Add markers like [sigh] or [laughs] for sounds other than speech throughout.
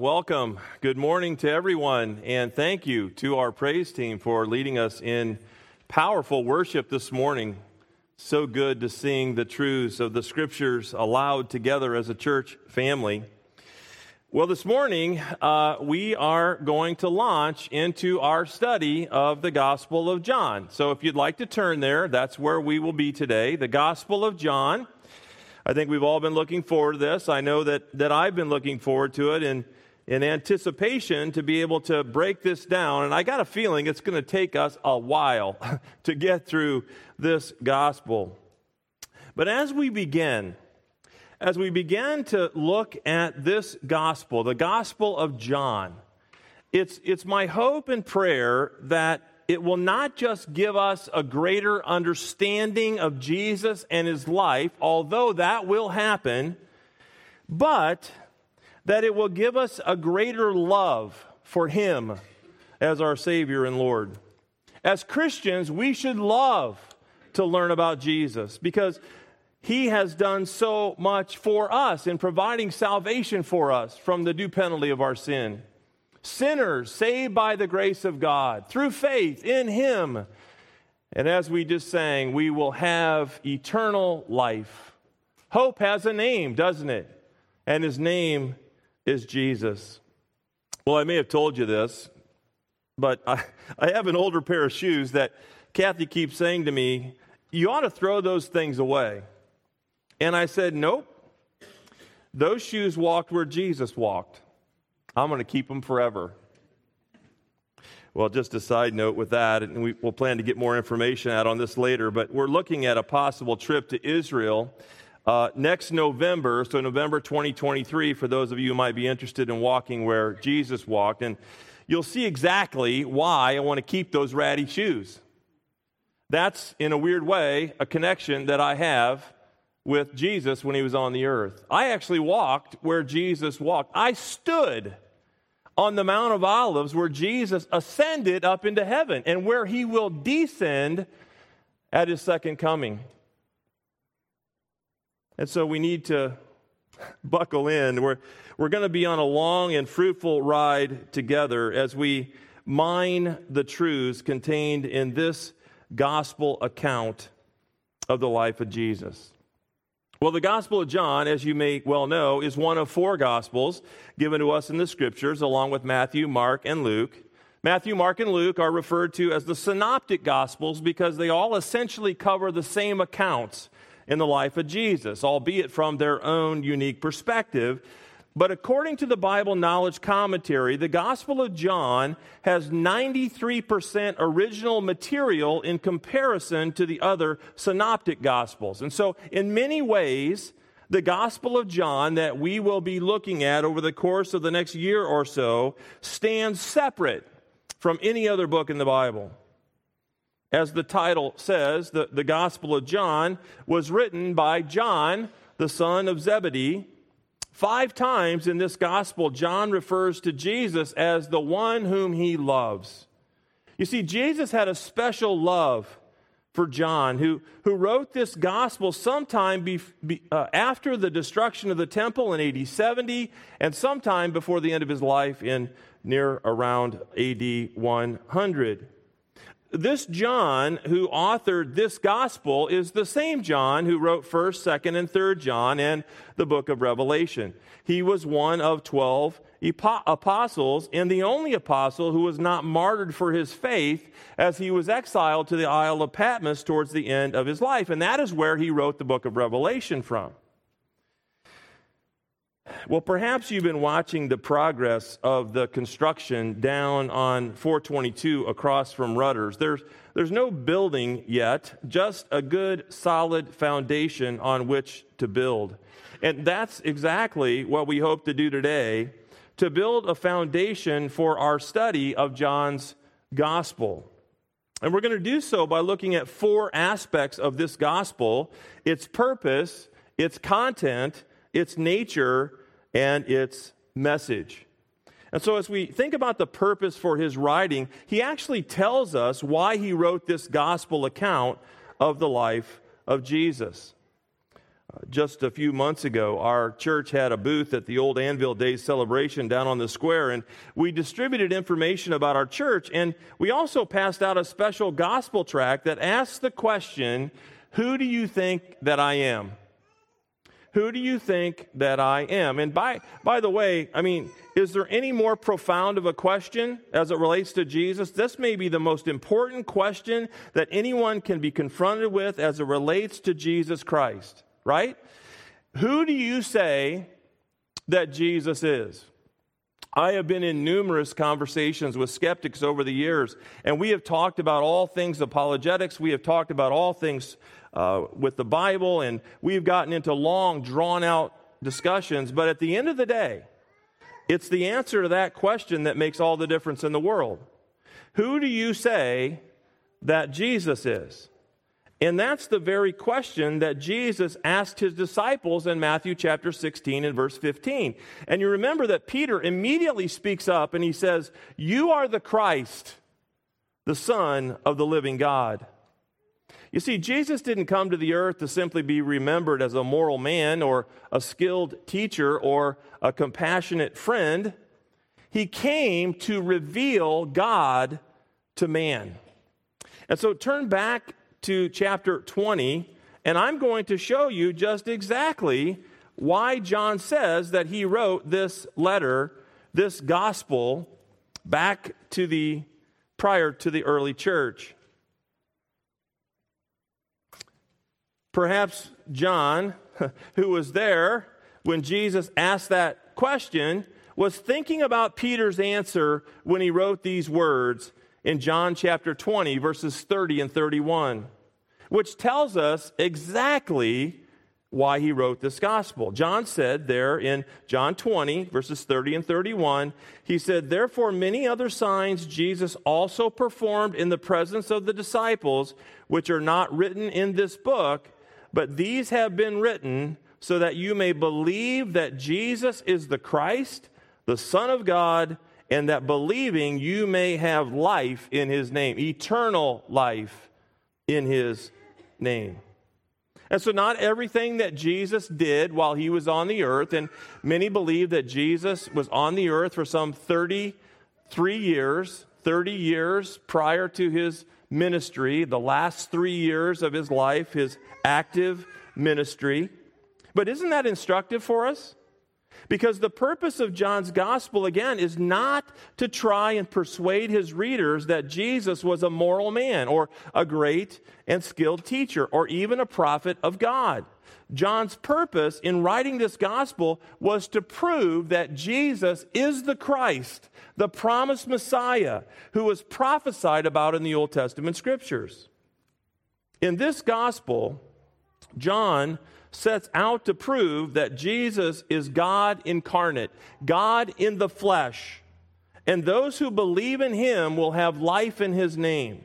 Welcome. Good morning to everyone, and thank you to our praise team for leading us in powerful worship this morning. So good to sing the truths of the scriptures aloud together as a church family. Well, this morning, uh, we are going to launch into our study of the Gospel of John. So, if you'd like to turn there, that's where we will be today. The Gospel of John. I think we've all been looking forward to this. I know that, that I've been looking forward to it. And in anticipation to be able to break this down. And I got a feeling it's going to take us a while [laughs] to get through this gospel. But as we begin, as we begin to look at this gospel, the gospel of John, it's, it's my hope and prayer that it will not just give us a greater understanding of Jesus and his life, although that will happen, but that it will give us a greater love for Him as our Savior and Lord. As Christians, we should love to learn about Jesus because He has done so much for us in providing salvation for us from the due penalty of our sin. Sinners saved by the grace of God through faith in Him. And as we just sang, we will have eternal life. Hope has a name, doesn't it? And His name is Jesus. Well, I may have told you this, but I, I have an older pair of shoes that Kathy keeps saying to me, You ought to throw those things away. And I said, Nope. Those shoes walked where Jesus walked. I'm going to keep them forever. Well, just a side note with that, and we, will plan to get more information out on this later, but we're looking at a possible trip to Israel uh, next November, so November 2023, for those of you who might be interested in walking where Jesus walked, and you'll see exactly why I want to keep those ratty shoes. That's, in a weird way, a connection that I have with Jesus when he was on the earth. I actually walked where Jesus walked. I stood on the Mount of Olives where Jesus ascended up into heaven and where he will descend at his second coming. And so we need to buckle in. We're, we're going to be on a long and fruitful ride together as we mine the truths contained in this gospel account of the life of Jesus. Well, the Gospel of John, as you may well know, is one of four Gospels given to us in the Scriptures, along with Matthew, Mark, and Luke. Matthew, Mark, and Luke are referred to as the Synoptic Gospels because they all essentially cover the same accounts in the life of Jesus, albeit from their own unique perspective. But according to the Bible Knowledge Commentary, the Gospel of John has 93% original material in comparison to the other synoptic Gospels. And so, in many ways, the Gospel of John that we will be looking at over the course of the next year or so stands separate from any other book in the Bible. As the title says, the, the Gospel of John was written by John, the son of Zebedee. Five times in this Gospel, John refers to Jesus as the one whom he loves. You see, Jesus had a special love for John, who, who wrote this gospel sometime be, be, uh, after the destruction of the temple in AD 70 and sometime before the end of his life in near around AD 100 this John who authored this gospel is the same John who wrote 1st, 2nd, and 3rd John and the book of Revelation. He was one of 12 apostles and the only apostle who was not martyred for his faith as he was exiled to the Isle of Patmos towards the end of his life. And that is where he wrote the book of Revelation from. Well, perhaps you've been watching the progress of the construction down on 422 across from Rudders. There's, there's no building yet, just a good, solid foundation on which to build. And that's exactly what we hope to do today to build a foundation for our study of John's gospel. And we're going to do so by looking at four aspects of this gospel its purpose, its content, its nature, and its message. And so, as we think about the purpose for his writing, he actually tells us why he wrote this gospel account of the life of Jesus. Uh, just a few months ago, our church had a booth at the old Anvil Days celebration down on the square, and we distributed information about our church. And we also passed out a special gospel tract that asks the question Who do you think that I am? Who do you think that I am? And by, by the way, I mean, is there any more profound of a question as it relates to Jesus? This may be the most important question that anyone can be confronted with as it relates to Jesus Christ right? Who do you say that Jesus is? I have been in numerous conversations with skeptics over the years, and we have talked about all things apologetics. We have talked about all things uh, with the Bible, and we've gotten into long, drawn out discussions. But at the end of the day, it's the answer to that question that makes all the difference in the world. Who do you say that Jesus is? And that's the very question that Jesus asked his disciples in Matthew chapter 16 and verse 15. And you remember that Peter immediately speaks up and he says, You are the Christ, the Son of the living God. You see, Jesus didn't come to the earth to simply be remembered as a moral man or a skilled teacher or a compassionate friend. He came to reveal God to man. And so turn back to chapter 20, and I'm going to show you just exactly why John says that he wrote this letter, this gospel, back to the prior to the early church. Perhaps John, [laughs] who was there when Jesus asked that question, was thinking about Peter's answer when he wrote these words in John chapter 20, verses 30 and 31, which tells us exactly why he wrote this gospel. John said there in John 20, verses 30 and 31, he said, Therefore, many other signs Jesus also performed in the presence of the disciples, which are not written in this book, but these have been written so that you may believe that Jesus is the Christ, the Son of God and that believing you may have life in his name, eternal life in his name. And so, not everything that Jesus did while he was on the earth, and many believe that Jesus was on the earth for some 33 years, 30 years prior to his ministry, the last three years of his life, his active ministry. But isn't that instructive for us? Because the purpose of John's gospel, again, is not to try and persuade his readers that Jesus was a moral man or a great and skilled teacher or even a prophet of God. John's purpose in writing this gospel was to prove that Jesus is the Christ, the promised Messiah, who was prophesied about in the Old Testament scriptures. In this gospel, John sets out to prove that Jesus is God incarnate, God in the flesh, and those who believe in him will have life in his name.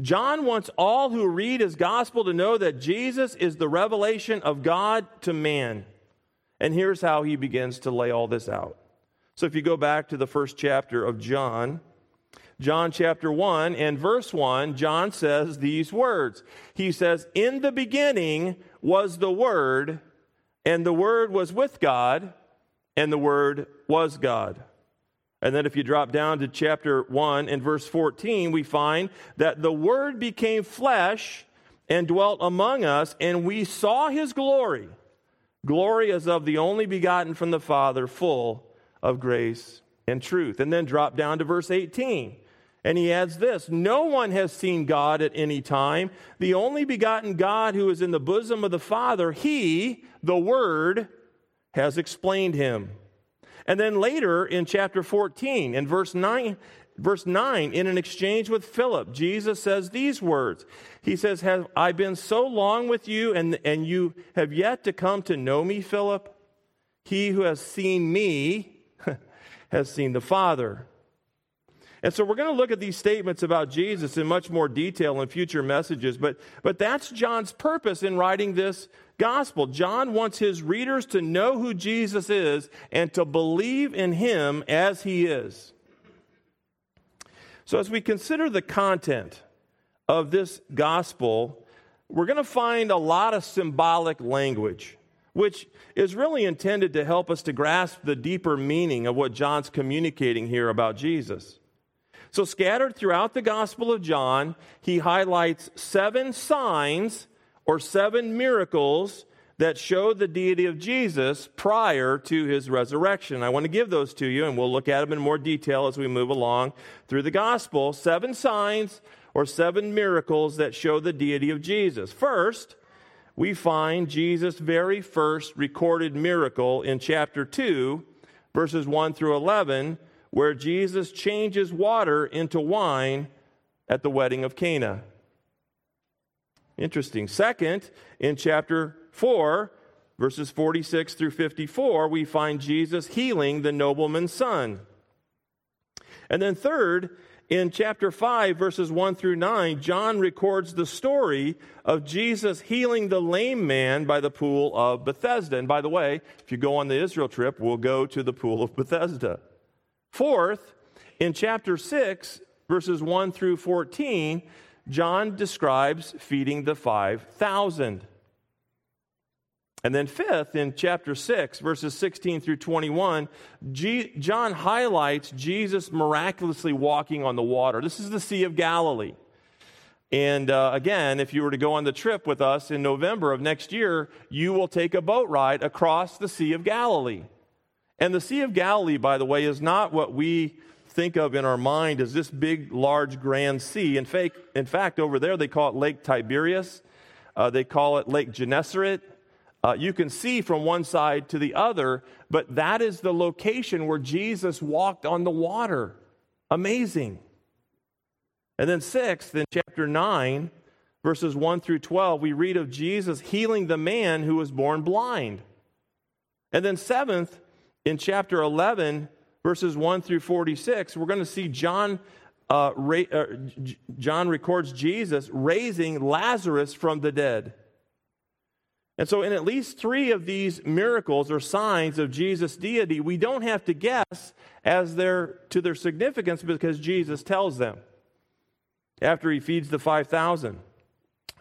John wants all who read his gospel to know that Jesus is the revelation of God to man. And here's how he begins to lay all this out. So if you go back to the first chapter of John, John chapter 1 and verse 1, John says these words. He says, In the beginning was the Word, and the Word was with God, and the Word was God. And then if you drop down to chapter 1 and verse 14, we find that the Word became flesh and dwelt among us, and we saw his glory. Glory as of the only begotten from the Father, full of grace and truth. And then drop down to verse 18. And he adds this No one has seen God at any time. The only begotten God who is in the bosom of the Father, he, the Word, has explained him. And then later in chapter 14, in verse 9, verse 9, in an exchange with Philip, Jesus says these words. He says, Have I been so long with you, and, and you have yet to come to know me, Philip? He who has seen me [laughs] has seen the Father. And so we're going to look at these statements about Jesus in much more detail in future messages, but, but that's John's purpose in writing this gospel. John wants his readers to know who Jesus is and to believe in him as he is. So as we consider the content of this gospel, we're going to find a lot of symbolic language, which is really intended to help us to grasp the deeper meaning of what John's communicating here about Jesus. So, scattered throughout the Gospel of John, he highlights seven signs or seven miracles that showed the deity of Jesus prior to his resurrection. I want to give those to you, and we'll look at them in more detail as we move along through the gospel. Seven signs or seven miracles that show the deity of Jesus. First, we find Jesus' very first recorded miracle in chapter 2, verses 1 through 11, where Jesus changes water into wine at the wedding of Cana. Interesting. Second, in chapter 4, verses 46 through 54, we find Jesus healing the nobleman's son. And then, third, in chapter 5, verses 1 through 9, John records the story of Jesus healing the lame man by the pool of Bethesda. And by the way, if you go on the Israel trip, we'll go to the pool of Bethesda. Fourth, in chapter 6, verses 1 through 14, John describes feeding the 5,000. And then, fifth, in chapter 6, verses 16 through 21, G- John highlights Jesus miraculously walking on the water. This is the Sea of Galilee. And uh, again, if you were to go on the trip with us in November of next year, you will take a boat ride across the Sea of Galilee. And the Sea of Galilee, by the way, is not what we think of in our mind as this big, large, grand sea. In fact, in fact over there, they call it Lake Tiberias, uh, they call it Lake Gennesaret. Uh, you can see from one side to the other, but that is the location where Jesus walked on the water. Amazing. And then, sixth, in chapter 9, verses 1 through 12, we read of Jesus healing the man who was born blind. And then, seventh, in chapter 11, verses 1 through 46, we're going to see John. Uh, ra- uh, John records Jesus raising Lazarus from the dead. And so, in at least three of these miracles or signs of Jesus' deity, we don't have to guess as their, to their significance because Jesus tells them. After he feeds the 5,000,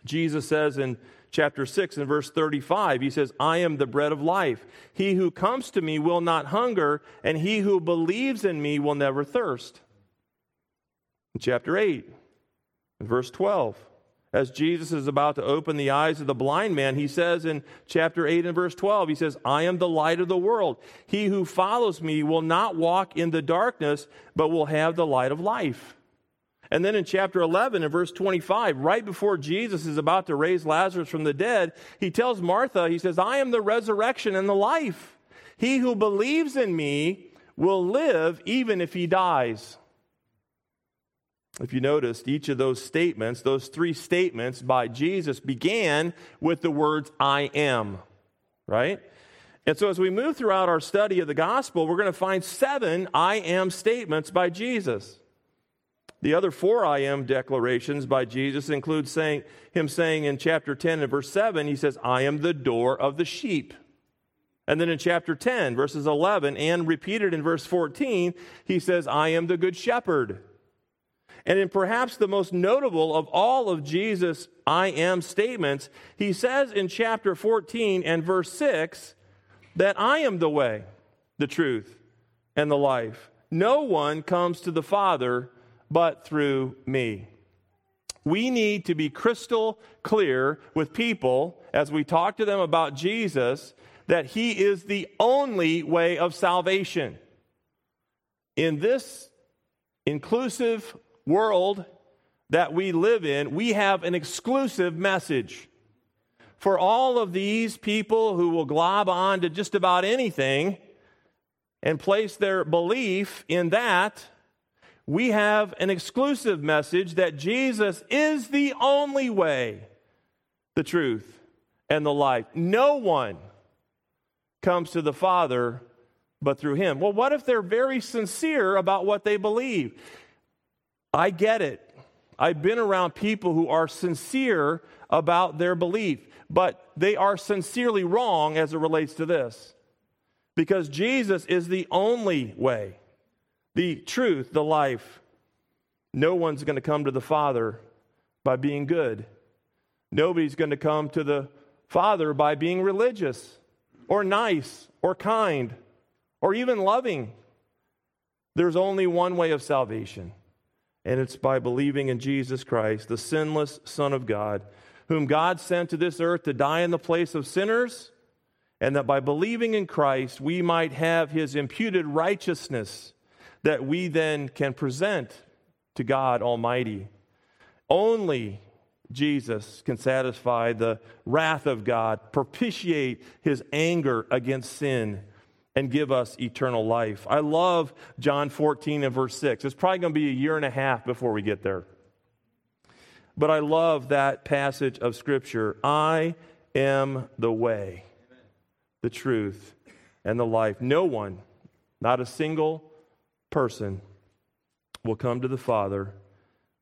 Jesus says in chapter 6 and verse 35, he says, I am the bread of life. He who comes to me will not hunger, and he who believes in me will never thirst. In chapter 8, verse 12, as Jesus is about to open the eyes of the blind man, he says in chapter 8 and verse 12, he says, I am the light of the world. He who follows me will not walk in the darkness, but will have the light of life. And then in chapter 11 and verse 25, right before Jesus is about to raise Lazarus from the dead, he tells Martha, he says, I am the resurrection and the life. He who believes in me will live even if he dies. If you noticed, each of those statements, those three statements by Jesus, began with the words, I am, right? And so as we move throughout our study of the gospel, we're going to find seven I am statements by Jesus. The other four I am declarations by Jesus include saying, him saying in chapter 10 and verse 7, he says, I am the door of the sheep. And then in chapter 10, verses 11, and repeated in verse 14, he says, I am the good shepherd. And in perhaps the most notable of all of Jesus' I am statements, he says in chapter 14 and verse 6 that I am the way, the truth, and the life. No one comes to the Father but through me. We need to be crystal clear with people as we talk to them about Jesus that he is the only way of salvation. In this inclusive world that we live in, we have an exclusive message. For all of these people who will glob on to just about anything and place their belief in that, we have an exclusive message that Jesus is the only way, the truth, and the life. No one comes to the Father but through him. Well, what if they're very sincere about what they believe? I get it. I've been around people who are sincere about their belief, but they are sincerely wrong as it relates to this. Because Jesus is the only way, the truth, the life. No one's going to come to the Father by being good. Nobody's going to come to the Father by being religious or nice or kind or even loving. There's only one way of salvation, and it's by believing in Jesus Christ, the sinless Son of God, whom God sent to this earth to die in the place of sinners, and that by believing in Christ, we might have his imputed righteousness that we then can present to God Almighty. Only Jesus can satisfy the wrath of God, propitiate his anger against sin, and give us eternal life. I love John 14 and verse 6. It's probably going to be a year and a half before we get there. But I love that passage of Scripture. I am the way, the truth, and the life. No one, not a single person, will come to the Father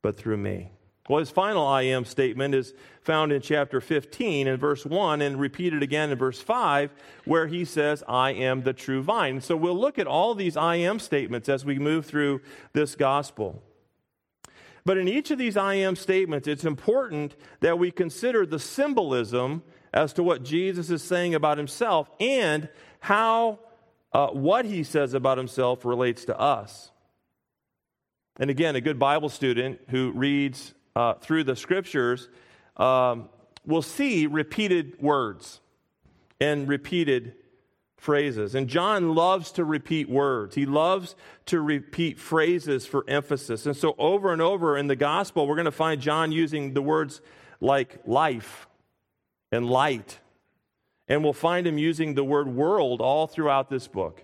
but through me. Well, his final I am statement is found in chapter 15 in verse 1 and repeated again in verse 5, where he says, I am the true vine. So we'll look at all these I am statements as we move through this gospel. But in each of these I am statements, it's important that we consider the symbolism as to what Jesus is saying about himself and how uh, what he says about himself relates to us. And again, a good Bible student who reads uh, through the scriptures, um, we'll see repeated words and repeated phrases. And John loves to repeat words, he loves to repeat phrases for emphasis. And so, over and over in the gospel, we're going to find John using the words like life and light. And we'll find him using the word world all throughout this book.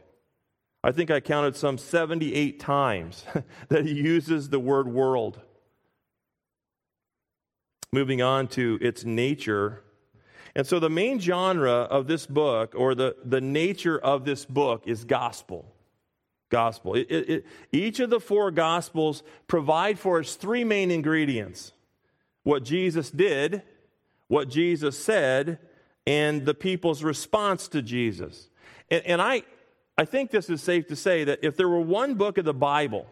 I think I counted some 78 times [laughs] that he uses the word world. Moving on to its nature. And so the main genre of this book, or the, the nature of this book, is gospel. Gospel. It, it, it, each of the four gospels provide for us three main ingredients what Jesus did, what Jesus said, and the people's response to Jesus. And, and I, I think this is safe to say that if there were one book of the Bible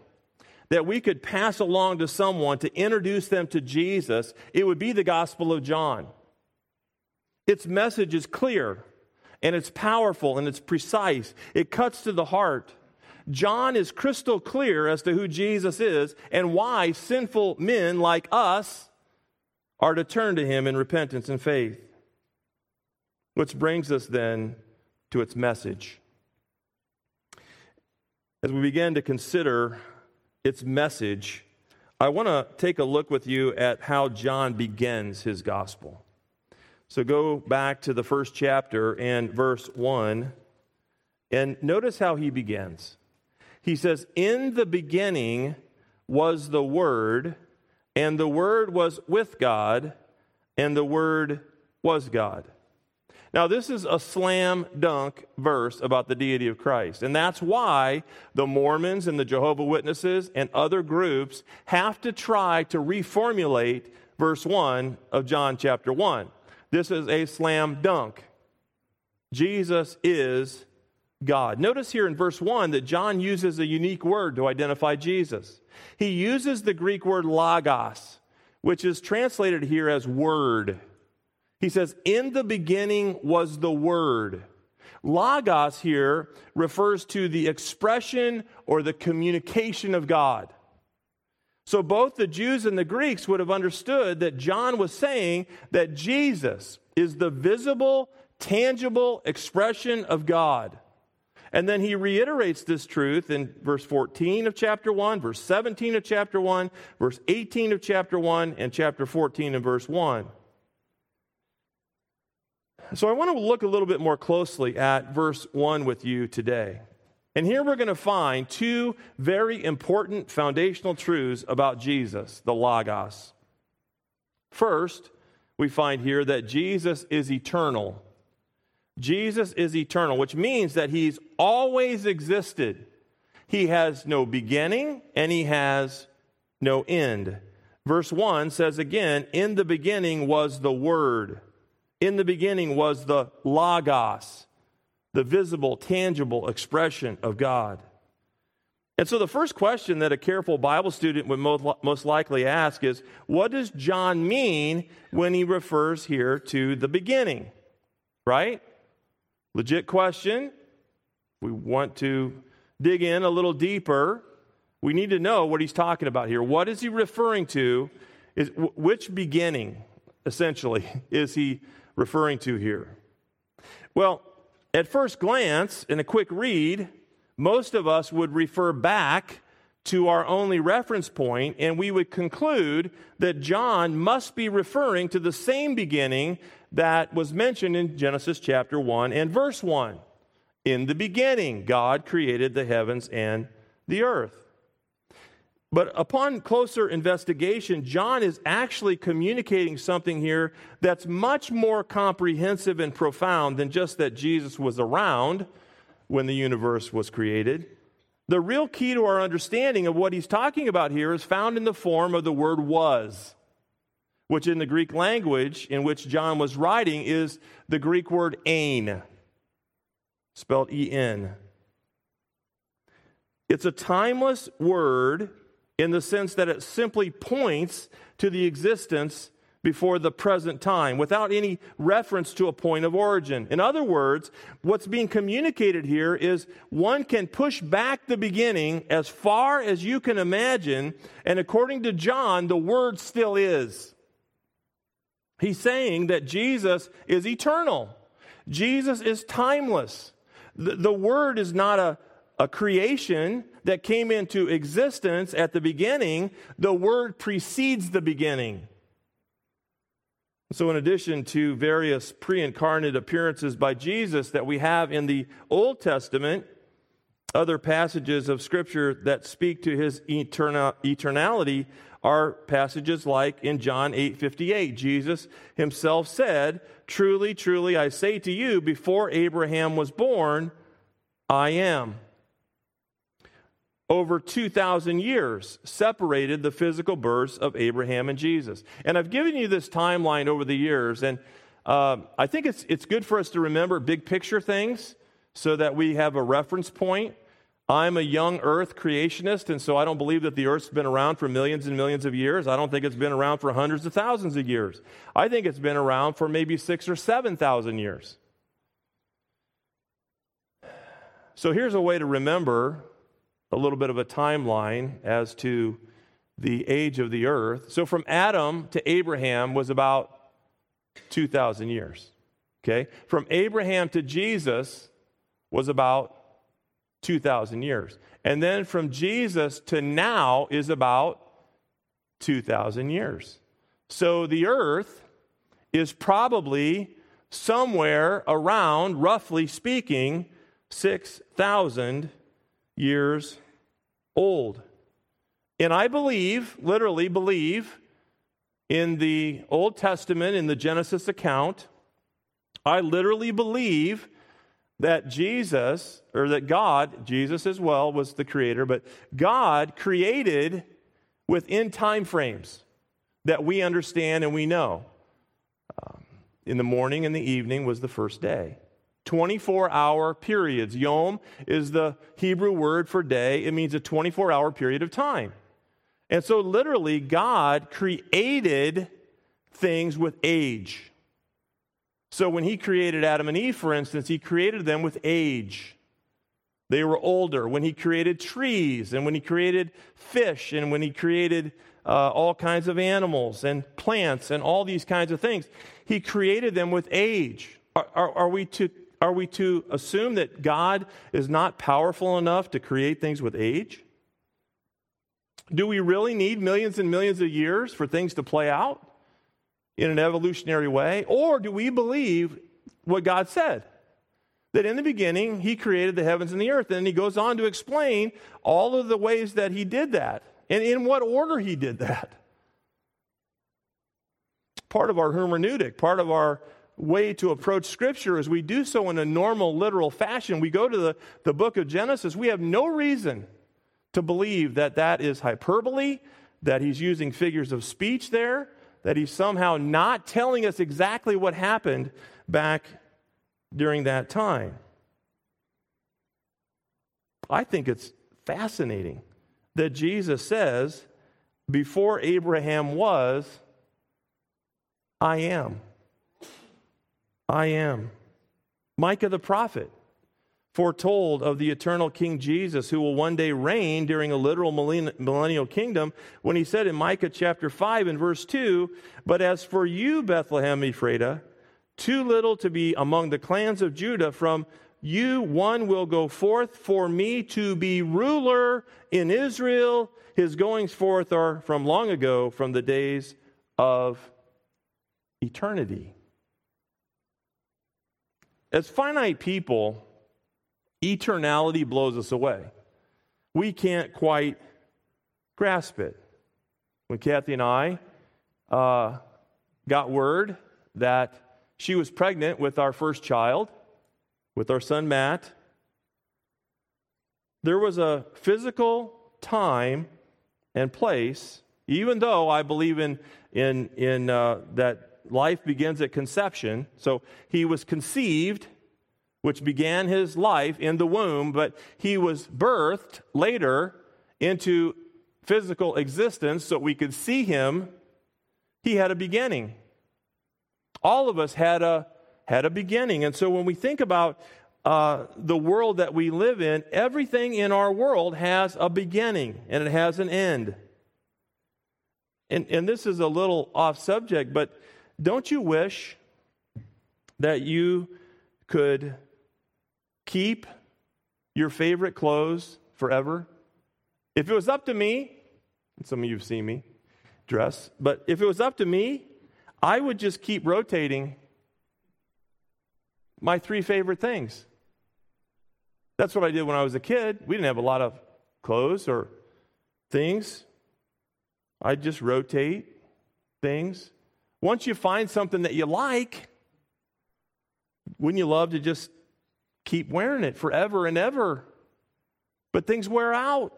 that we could pass along to someone to introduce them to Jesus, it would be the Gospel of John. Its message is clear and it's powerful and it's precise, it cuts to the heart. John is crystal clear as to who Jesus is and why sinful men like us are to turn to him in repentance and faith. Which brings us then to its message. As we begin to consider its message, I want to take a look with you at how John begins his gospel. So go back to the first chapter and verse 1, and notice how he begins. He says, In the beginning was the Word, and the Word was with God, and the Word was God. Now, this is a slam dunk verse about the deity of Christ. And that's why the Mormons and the Jehovah Witnesses and other groups have to try to reformulate verse 1 of John chapter 1. This is a slam dunk. Jesus is God. Notice here in verse 1 that John uses a unique word to identify Jesus. He uses the Greek word logos, which is translated here as word. He says, In the beginning was the Word. Logos here refers to the expression or the communication of God. So both the Jews and the Greeks would have understood that John was saying that Jesus is the visible, tangible expression of God. And then he reiterates this truth in verse 14 of chapter 1, verse 17 of chapter 1, verse 18 of chapter 1, and chapter 14 and verse 1. So I want to look a little bit more closely at verse 1 with you today. And here we're going to find two very important foundational truths about Jesus, the Logos. First, we find here that Jesus is eternal. Jesus is eternal, which means that he's always existed. He has no beginning and he has no end. Verse 1 says again, In the beginning was the Word. In the beginning was the Logos, the visible, tangible expression of God. And so the first question that a careful Bible student would most likely ask is what does John mean when he refers here to the beginning? Right? Legit question. We want to dig in a little deeper. We need to know what he's talking about here. What is he referring to? Is which beginning essentially [laughs] is he referring to here? Well, at first glance, in a quick read, most of us would refer back to our only reference point, and we would conclude that John must be referring to the same beginning that was mentioned in Genesis chapter 1 and verse 1. In the beginning, God created the heavens and the earth. But upon closer investigation, John is actually communicating something here that's much more comprehensive and profound than just that Jesus was around when the universe was created. The real key to our understanding of what he's talking about here is found in the form of the word was, which in the Greek language in which John was writing is the Greek word ein, spelled E N. It's a timeless word in the sense that it simply points to the existence before the present time without any reference to a point of origin. In other words, what's being communicated here is one can push back the beginning as far as you can imagine, and according to John, the word still is. He's saying that Jesus is eternal. Jesus is timeless. The, the word is not a, a creation that came into existence at the beginning. The word precedes the beginning. So, in addition to various pre incarnate appearances by Jesus that we have in the Old Testament, other passages of Scripture that speak to his eternal, eternality are passages like in John 8 58. Jesus himself said, Truly, truly, I say to you, before Abraham was born, I am over 2,000 years separated the physical births of Abraham and Jesus. And I've given you this timeline over the years, and uh, I think it's, it's good for us to remember big picture things so that we have a reference point. I'm a young earth creationist, and so I don't believe that the earth's been around for millions and millions of years. I don't think it's been around for hundreds of thousands of years. I think it's been around for maybe six or 7,000 years. So here's a way to remember a little bit of a timeline as to the age of the earth. So from Adam to Abraham was about 2,000 years. Okay? From Abraham to Jesus was about 2,000 years. And then from Jesus to now is about 2,000 years. So the earth is probably somewhere around, roughly speaking, 6,000 years old. And I believe, literally believe, in the Old Testament, in the Genesis account, I literally believe that Jesus, or that God, Jesus as well was the creator, but God created within time frames that we understand and we know. Um, in the morning and the evening was the first day. 24 hour periods. Yom is the Hebrew word for day, it means a 24 hour period of time. And so, literally, God created things with age. So, when He created Adam and Eve, for instance, He created them with age. They were older. When He created trees, and when He created fish, and when He created uh, all kinds of animals and plants, and all these kinds of things, He created them with age. Are, are, are we to are we to assume that God is not powerful enough to create things with age? Do we really need millions and millions of years for things to play out in an evolutionary way? Or do we believe what God said? That in the beginning, He created the heavens and the earth. And He goes on to explain all of the ways that He did that and in what order He did that. Part of our hermeneutic, part of our way to approach Scripture is we do so in a normal, literal fashion. We go to the, the book of Genesis. We have no reason to believe that that is hyperbole, that he's using figures of speech there, that he's somehow not telling us exactly what happened back during that time. I think it's fascinating that Jesus says, Before Abraham was, I am. I am. Micah the prophet foretold of the eternal King Jesus who will one day reign during a literal millennial kingdom when he said in Micah chapter 5 and verse 2 But as for you, Bethlehem Ephratah, too little to be among the clans of Judah, from you one will go forth for me to be ruler in Israel. His goings forth are from long ago, from the days of eternity. As finite people, eternality blows us away. We can't quite grasp it. When Kathy and I uh, got word that she was pregnant with our first child, with our son Matt, there was a physical time and place, even though I believe in, in, in uh, that life begins at conception. So he was conceived which began his life in the womb, but he was birthed later into physical existence so we could see him. He had a beginning. All of us had a, had a beginning. And so when we think about uh, the world that we live in, everything in our world has a beginning and it has an end. And, and this is a little off subject, but don't you wish that you could keep your favorite clothes forever? If it was up to me, some of you have seen me dress, but if it was up to me, I would just keep rotating my three favorite things. That's what I did when I was a kid. We didn't have a lot of clothes or things. I'd just rotate things. Once you find something that you like, wouldn't you love to just keep wearing it forever and ever. But things wear out.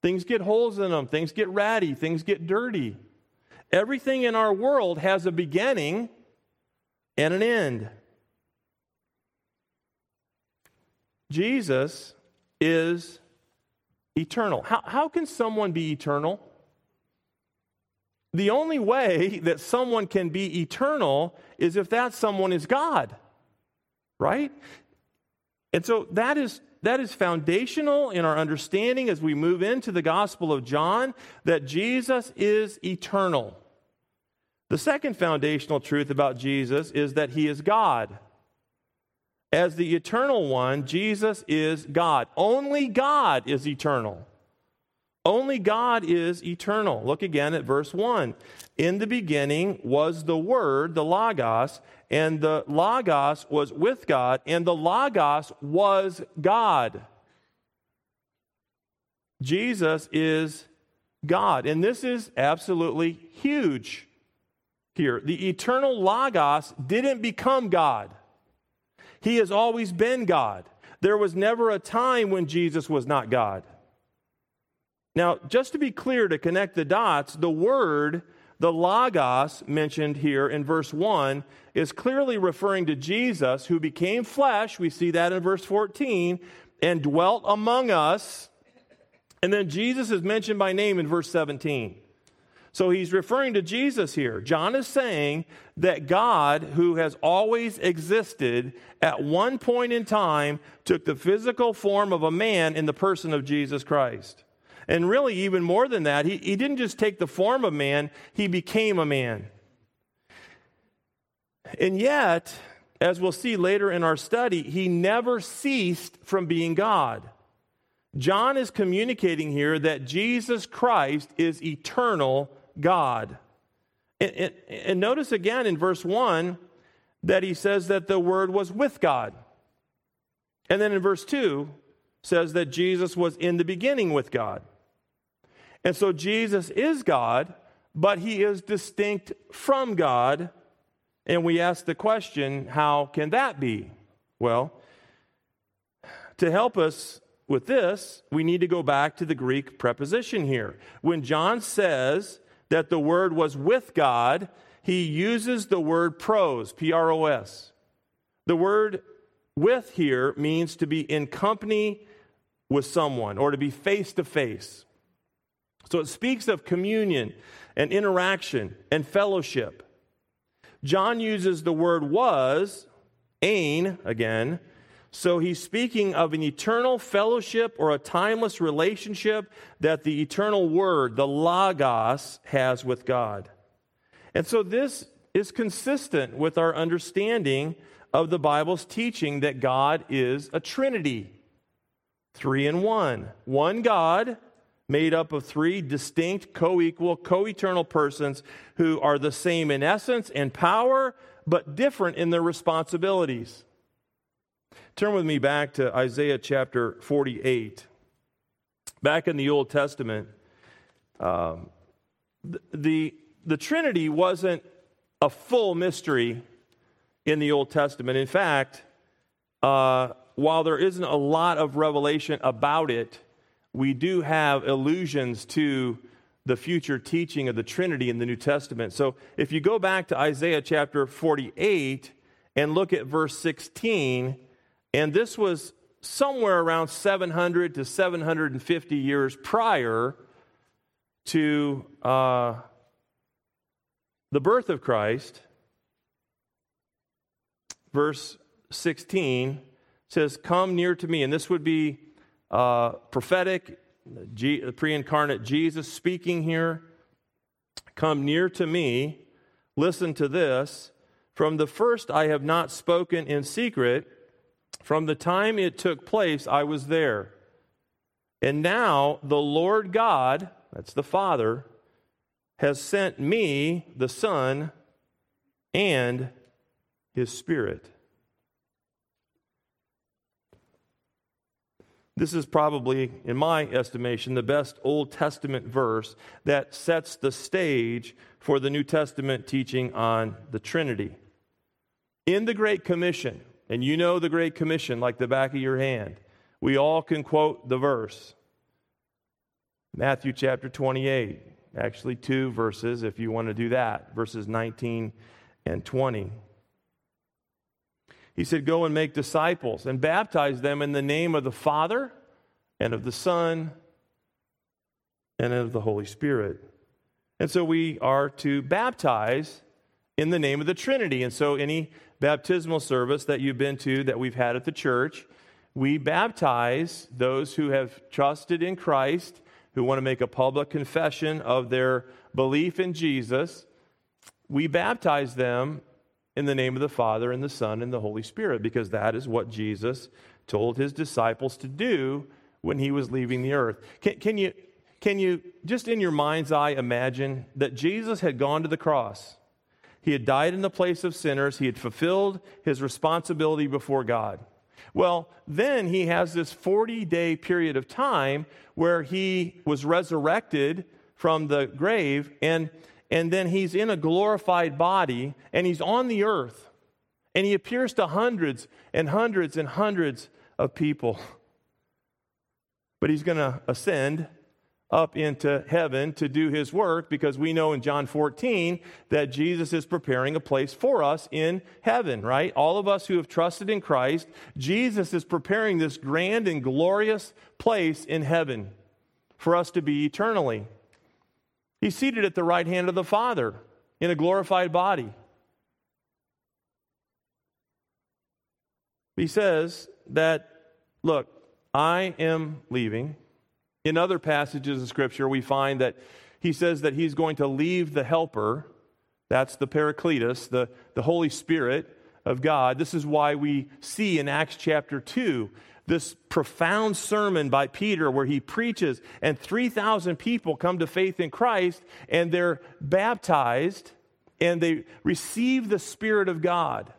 Things get holes in them. Things get ratty. Things get dirty. Everything in our world has a beginning and an end. Jesus is eternal. How, how can someone be eternal? The only way that someone can be eternal is if that someone is God, right? And so that is that is foundational in our understanding as we move into the Gospel of John that Jesus is eternal. The second foundational truth about Jesus is that he is God. As the eternal one, Jesus is God. Only God is eternal. Only God is eternal. Look again at verse 1. In the beginning was the Word, the Logos, and the Logos was with God, and the Logos was God. Jesus is God. And this is absolutely huge here. The eternal Logos didn't become God, He has always been God. There was never a time when Jesus was not God. Now, just to be clear, to connect the dots, the word, the logos mentioned here in verse 1, is clearly referring to Jesus who became flesh. We see that in verse 14, and dwelt among us. And then Jesus is mentioned by name in verse 17. So he's referring to Jesus here. John is saying that God, who has always existed, at one point in time took the physical form of a man in the person of Jesus Christ. And really, even more than that, he, he didn't just take the form of man, he became a man. And yet, as we'll see later in our study, he never ceased from being God. John is communicating here that Jesus Christ is eternal God. And, and, and, notice again in verse 1 that he says that the Word was with God. And then in verse 2 says that Jesus was in the beginning with God. And so Jesus is God, but he is distinct from God. And we ask the question, how can that be? Well, to help us with this, we need to go back to the Greek preposition here. When John says that the word was with God, he uses the word pros, P R O S. The word with here means to be in company with someone or to be face to face. So it speaks of communion and interaction and fellowship. John uses the word was, ain, again. So he's speaking of an eternal fellowship or a timeless relationship that the eternal word, the Logos, has with God. And so this is consistent with our understanding of the Bible's teaching that God is a Trinity three in one. One God made up of three distinct, co equal, co eternal persons who are the same in essence and power, but different in their responsibilities. Turn with me back to Isaiah chapter 48. Back in the Old Testament, um, the, the, Trinity wasn't a full mystery in the Old Testament. In fact, uh, while there isn't a lot of revelation about it, we do have allusions to the future teaching of the Trinity in the New Testament. So if you go back to Isaiah chapter 48 and look at verse 16, and this was somewhere around 700 to 750 years prior to uh, the birth of Christ. Verse 16 says, Come near to me. And this would be uh, prophetic, G- pre incarnate Jesus speaking here. Come near to me. Listen to this. From the first, I have not spoken in secret. From the time it took place, I was there. And now the Lord God, that's the Father, has sent me, the Son, and his Spirit. This is probably, in my estimation, the best Old Testament verse that sets the stage for the New Testament teaching on the Trinity. In the Great Commission, and you know the Great Commission like the back of your hand, we all can quote the verse. Matthew chapter 28, actually, two verses if you want to do that, verses 19 and 20. He said, Go and make disciples and baptize them in the name of the Father and of the Son and of the Holy Spirit. And so we are to baptize in the name of the Trinity. And so any baptismal service that you've been to that we've had at the church, we baptize those who have trusted in Christ, who want to make a public confession of their belief in Jesus. We baptize them in the name of the Father and the Son and the Holy Spirit, because that is what Jesus told his disciples to do when he was leaving the earth. Can, can, you, can you, just in your mind's eye, imagine that Jesus had gone to the cross? He had died in the place of sinners, he had fulfilled his responsibility before God. Well, then he has this 40 day period of time where he was resurrected from the grave and and then he's in a glorified body and he's on the earth and he appears to hundreds and hundreds and hundreds of people. But he's going to ascend up into heaven to do his work because we know in John 14 that Jesus is preparing a place for us in heaven, right? All of us who have trusted in Christ, Jesus is preparing this grand and glorious place in heaven for us to be eternally. He's seated at the right hand of the Father in a glorified body. He says that, look, I am leaving. In other passages of Scripture, we find that he says that he's going to leave the helper. That's the Paracletus, the, the Holy Spirit of God. This is why we see in Acts chapter 2 this profound sermon by Peter where he preaches, and 3,000 people come to faith in Christ, and they're baptized and they receive the Spirit of God.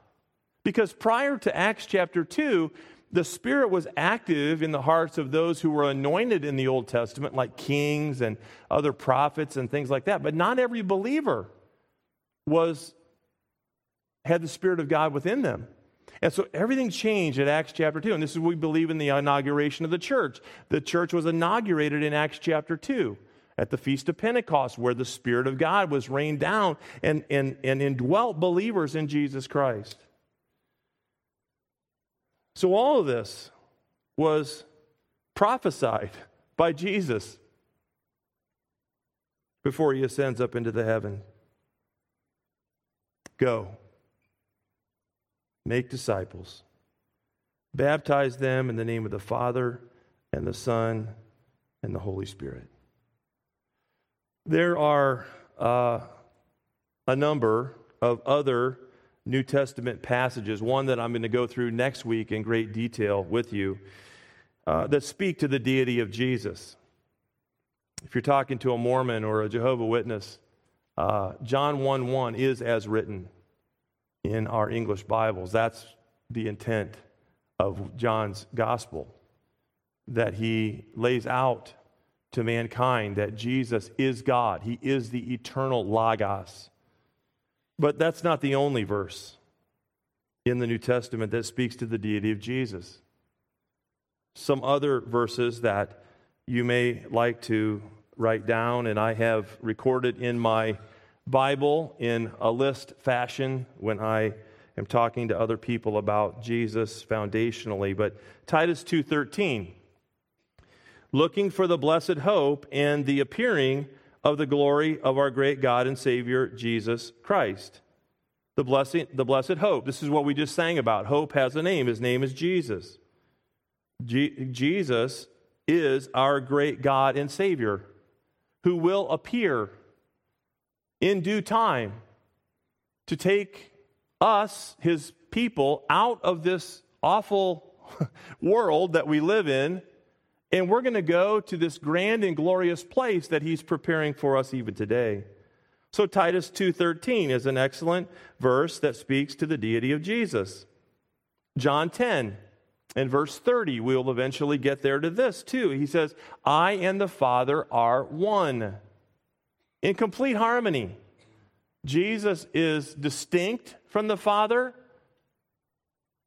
Because prior to Acts chapter 2, the Spirit was active in the hearts of those who were anointed in the Old Testament, like kings and other prophets and things like that. But not every believer was had the Spirit of God within them. And so everything changed at Acts chapter 2. And this is what we believe in the inauguration of the church. The church was inaugurated in Acts chapter 2 at the Feast of Pentecost, where the Spirit of God was rained down and, and, and indwelt believers in Jesus Christ. So all of this was prophesied by Jesus before he ascends up into the heaven. Go, make disciples, baptize them in the name of the Father and the Son and the Holy Spirit. There are uh, a number of other New Testament passages, one that I'm going to go through next week in great detail with you, uh, that speak to the deity of Jesus. If you're talking to a Mormon or a Jehovah Witness, uh, John 1 1 is as written in our English Bibles. That's the intent of John's gospel, that he lays out to mankind that Jesus is God, he is the eternal Logos. But that's not the only verse in the New Testament that speaks to the deity of Jesus. Some other verses that you may like to write down, and I have recorded in my Bible in a list fashion when I am talking to other people about Jesus foundationally. But Titus 2:13 looking for the blessed hope and the appearing of the glory of our great God and Savior, Jesus Christ. The, blessing, the blessed hope. This is what we just sang about. Hope has a name. His name is Jesus. Jesus is our great God and Savior who will appear in due time to take us, his people, out of this awful [laughs] world that we live in and we're going to go to this grand and glorious place that he's preparing for us even today. So Titus 2:13 is an excellent verse that speaks to the deity of Jesus. John 10 and verse 30, we'll eventually get there to this too. He says, "I and the Father are one." In complete harmony. Jesus is distinct from the Father,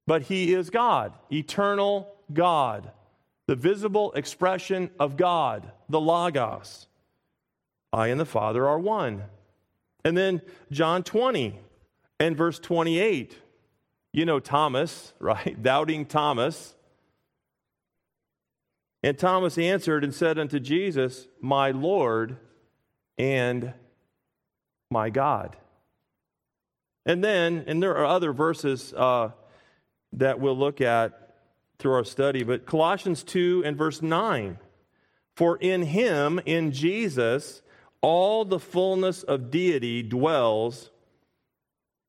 but he is God, eternal God the visible expression of God, the Logos. I and the Father are one. And then John 20 and verse 28. You know Thomas, [laughs] right? Doubting Thomas. And Thomas answered and said unto Jesus, My Lord and my God. And then, and there are other verses uh, that we'll look at through our study, but Colossians 2 and verse 9. For in him, in Jesus, all the fullness of deity dwells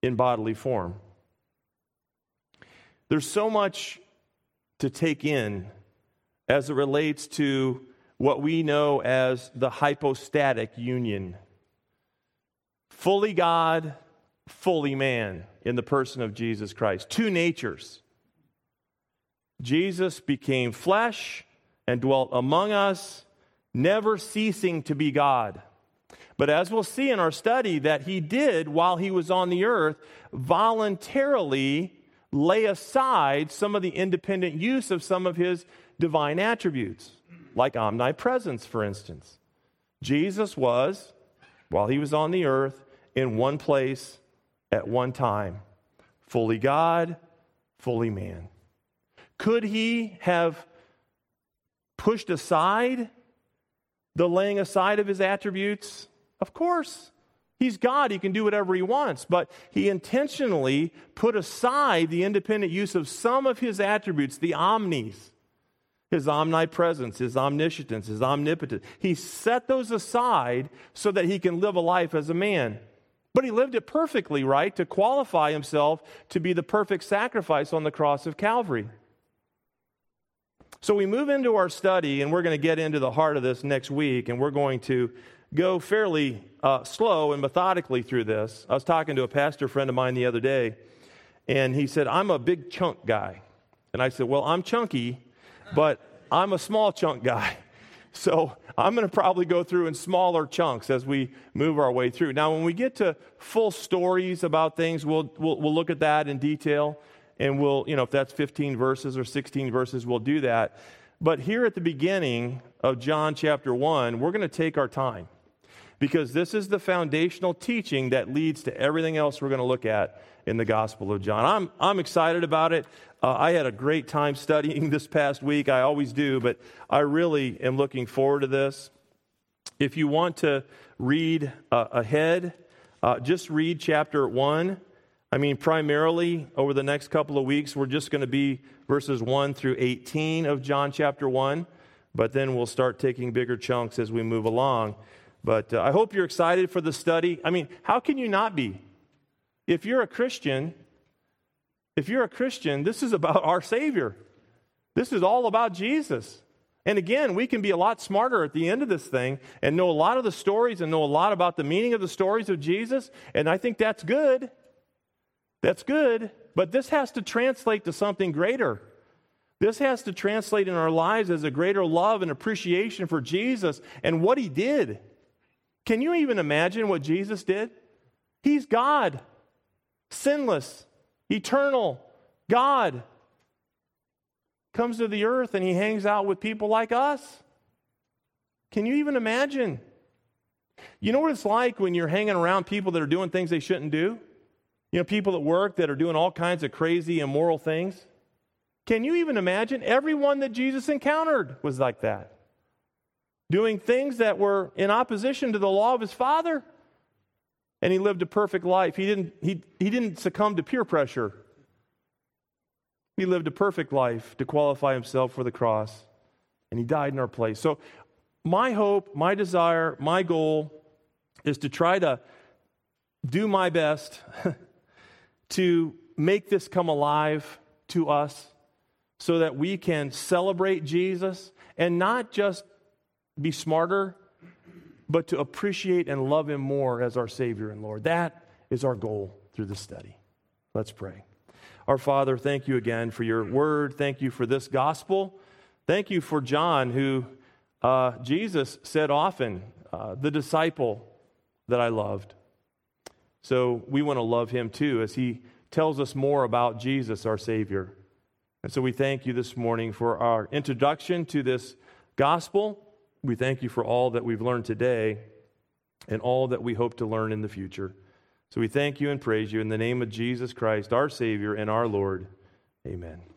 in bodily form. There's so much to take in as it relates to what we know as the hypostatic union. Fully God, fully man in the person of Jesus Christ. Two natures. Jesus became flesh and dwelt among us, never ceasing to be God. But as we'll see in our study, that he did while he was on the earth voluntarily lay aside some of the independent use of some of his divine attributes, like omnipresence, for instance. Jesus was, while he was on the earth, in one place at one time, fully God, fully man. Could he have pushed aside the laying aside of his attributes? Of course. He's God. He can do whatever he wants. But he intentionally put aside the independent use of some of his attributes, the omnis, his omnipresence, his omniscience, his omnipotence. He set those aside so that he can live a life as a man. But he lived it perfectly, right? To qualify himself to be the perfect sacrifice on the cross of Calvary. So we move into our study, and we're going to get into the heart of this next week, and we're going to go fairly uh, slow and methodically through this. I was talking to a pastor friend of mine the other day, and he said, I'm a big chunk guy. And I said, Well, I'm chunky, but I'm a small chunk guy. [laughs] So I'm going to probably go through in smaller chunks as we move our way through. Now, when we get to full stories about things, we'll, we'll, we'll look at that in detail and we'll, you know, if that's 15 verses or 16 verses, we'll do that. But here at the beginning of John chapter 1, we're going to take our time because this is the foundational teaching that leads to everything else we're going to look at in the Gospel of John. I'm, I'm excited about it. Uh, I had a great time studying [laughs] this past week. I always do, but I really am looking forward to this. If you want to read uh, ahead, uh, just read chapter 1. I mean, primarily over the next couple of weeks, we're just going to be verses 1 through 18 of John chapter 1, but then we'll start taking bigger chunks as we move along. But uh, I hope you're excited for the study. I mean, how can you not be? If you're a Christian, if you're a Christian, this is about our Savior. This is all about Jesus. And again, we can be a lot smarter at the end of this thing and know a lot of the stories and know a lot about the meaning of the stories of Jesus. And I think that's good. That's good. But this has to translate to something greater. This has to translate in our lives as a greater love and appreciation for Jesus and what he did. Can you even imagine what Jesus did? He's God, sinless, eternal, God comes to the earth and he hangs out with people like us. Can you even imagine? You know what it's like when you're hanging around people that are doing things they shouldn't do? You know, people at work that are doing all kinds of crazy, immoral things. Can you even imagine? Everyone that Jesus encountered was like that, doing things that were in opposition to the law of his father. And he lived a perfect life. He didn't, he, he didn't succumb to peer pressure. He lived a perfect life to qualify himself for the cross, and he died in our place. So, my hope, my desire, my goal is to try to do my best [laughs] to make this come alive to us so that we can celebrate Jesus and not just be smarter, but to appreciate and love him more as our Savior and Lord. That is our goal through this study. Let's pray. Our Father, thank you again for your word. Thank you for this gospel. Thank you for John, who uh, Jesus said often, uh, the disciple that I loved. So we want to love him too as he tells us more about Jesus, our Savior. And so we thank you this morning for our introduction to this gospel. We thank you for all that we've learned today and all that we hope to learn in the future. So we thank you and praise you in the name of Jesus Christ, our Savior and our Lord. Amen.